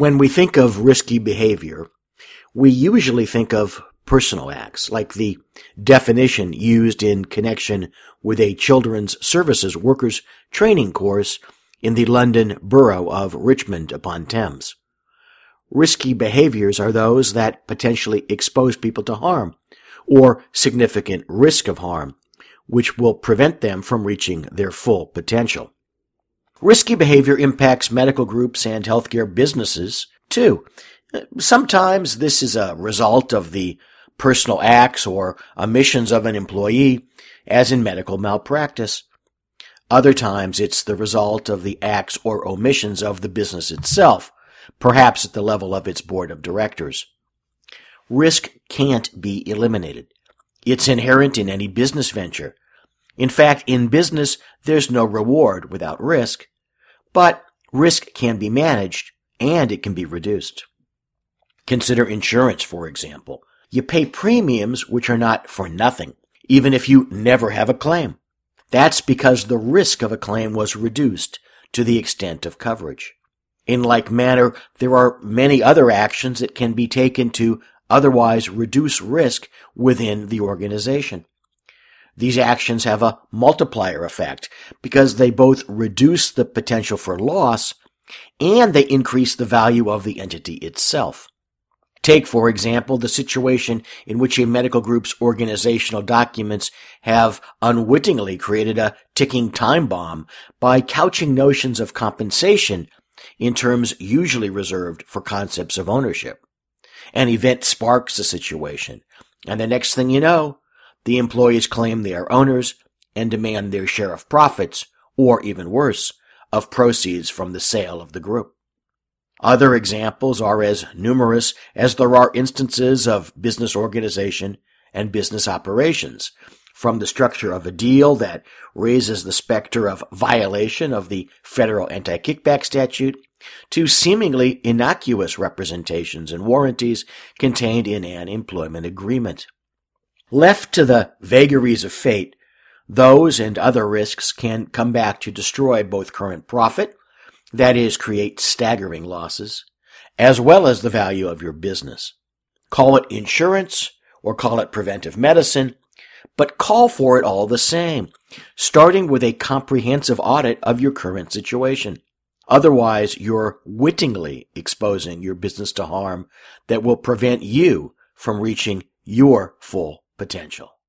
When we think of risky behavior, we usually think of personal acts, like the definition used in connection with a children's services workers training course in the London borough of Richmond upon Thames. Risky behaviors are those that potentially expose people to harm or significant risk of harm, which will prevent them from reaching their full potential. Risky behavior impacts medical groups and healthcare businesses too. Sometimes this is a result of the personal acts or omissions of an employee, as in medical malpractice. Other times it's the result of the acts or omissions of the business itself, perhaps at the level of its board of directors. Risk can't be eliminated. It's inherent in any business venture. In fact, in business, there's no reward without risk, but risk can be managed and it can be reduced. Consider insurance, for example. You pay premiums which are not for nothing, even if you never have a claim. That's because the risk of a claim was reduced to the extent of coverage. In like manner, there are many other actions that can be taken to otherwise reduce risk within the organization. These actions have a multiplier effect because they both reduce the potential for loss and they increase the value of the entity itself. Take, for example, the situation in which a medical group's organizational documents have unwittingly created a ticking time bomb by couching notions of compensation in terms usually reserved for concepts of ownership. An event sparks the situation, and the next thing you know, the employees claim they are owners and demand their share of profits, or even worse, of proceeds from the sale of the group. Other examples are as numerous as there are instances of business organization and business operations, from the structure of a deal that raises the specter of violation of the federal anti-kickback statute to seemingly innocuous representations and warranties contained in an employment agreement. Left to the vagaries of fate, those and other risks can come back to destroy both current profit that is, create staggering losses, as well as the value of your business. Call it insurance or call it preventive medicine, but call for it all the same, starting with a comprehensive audit of your current situation. Otherwise, you're wittingly exposing your business to harm that will prevent you from reaching your full potential.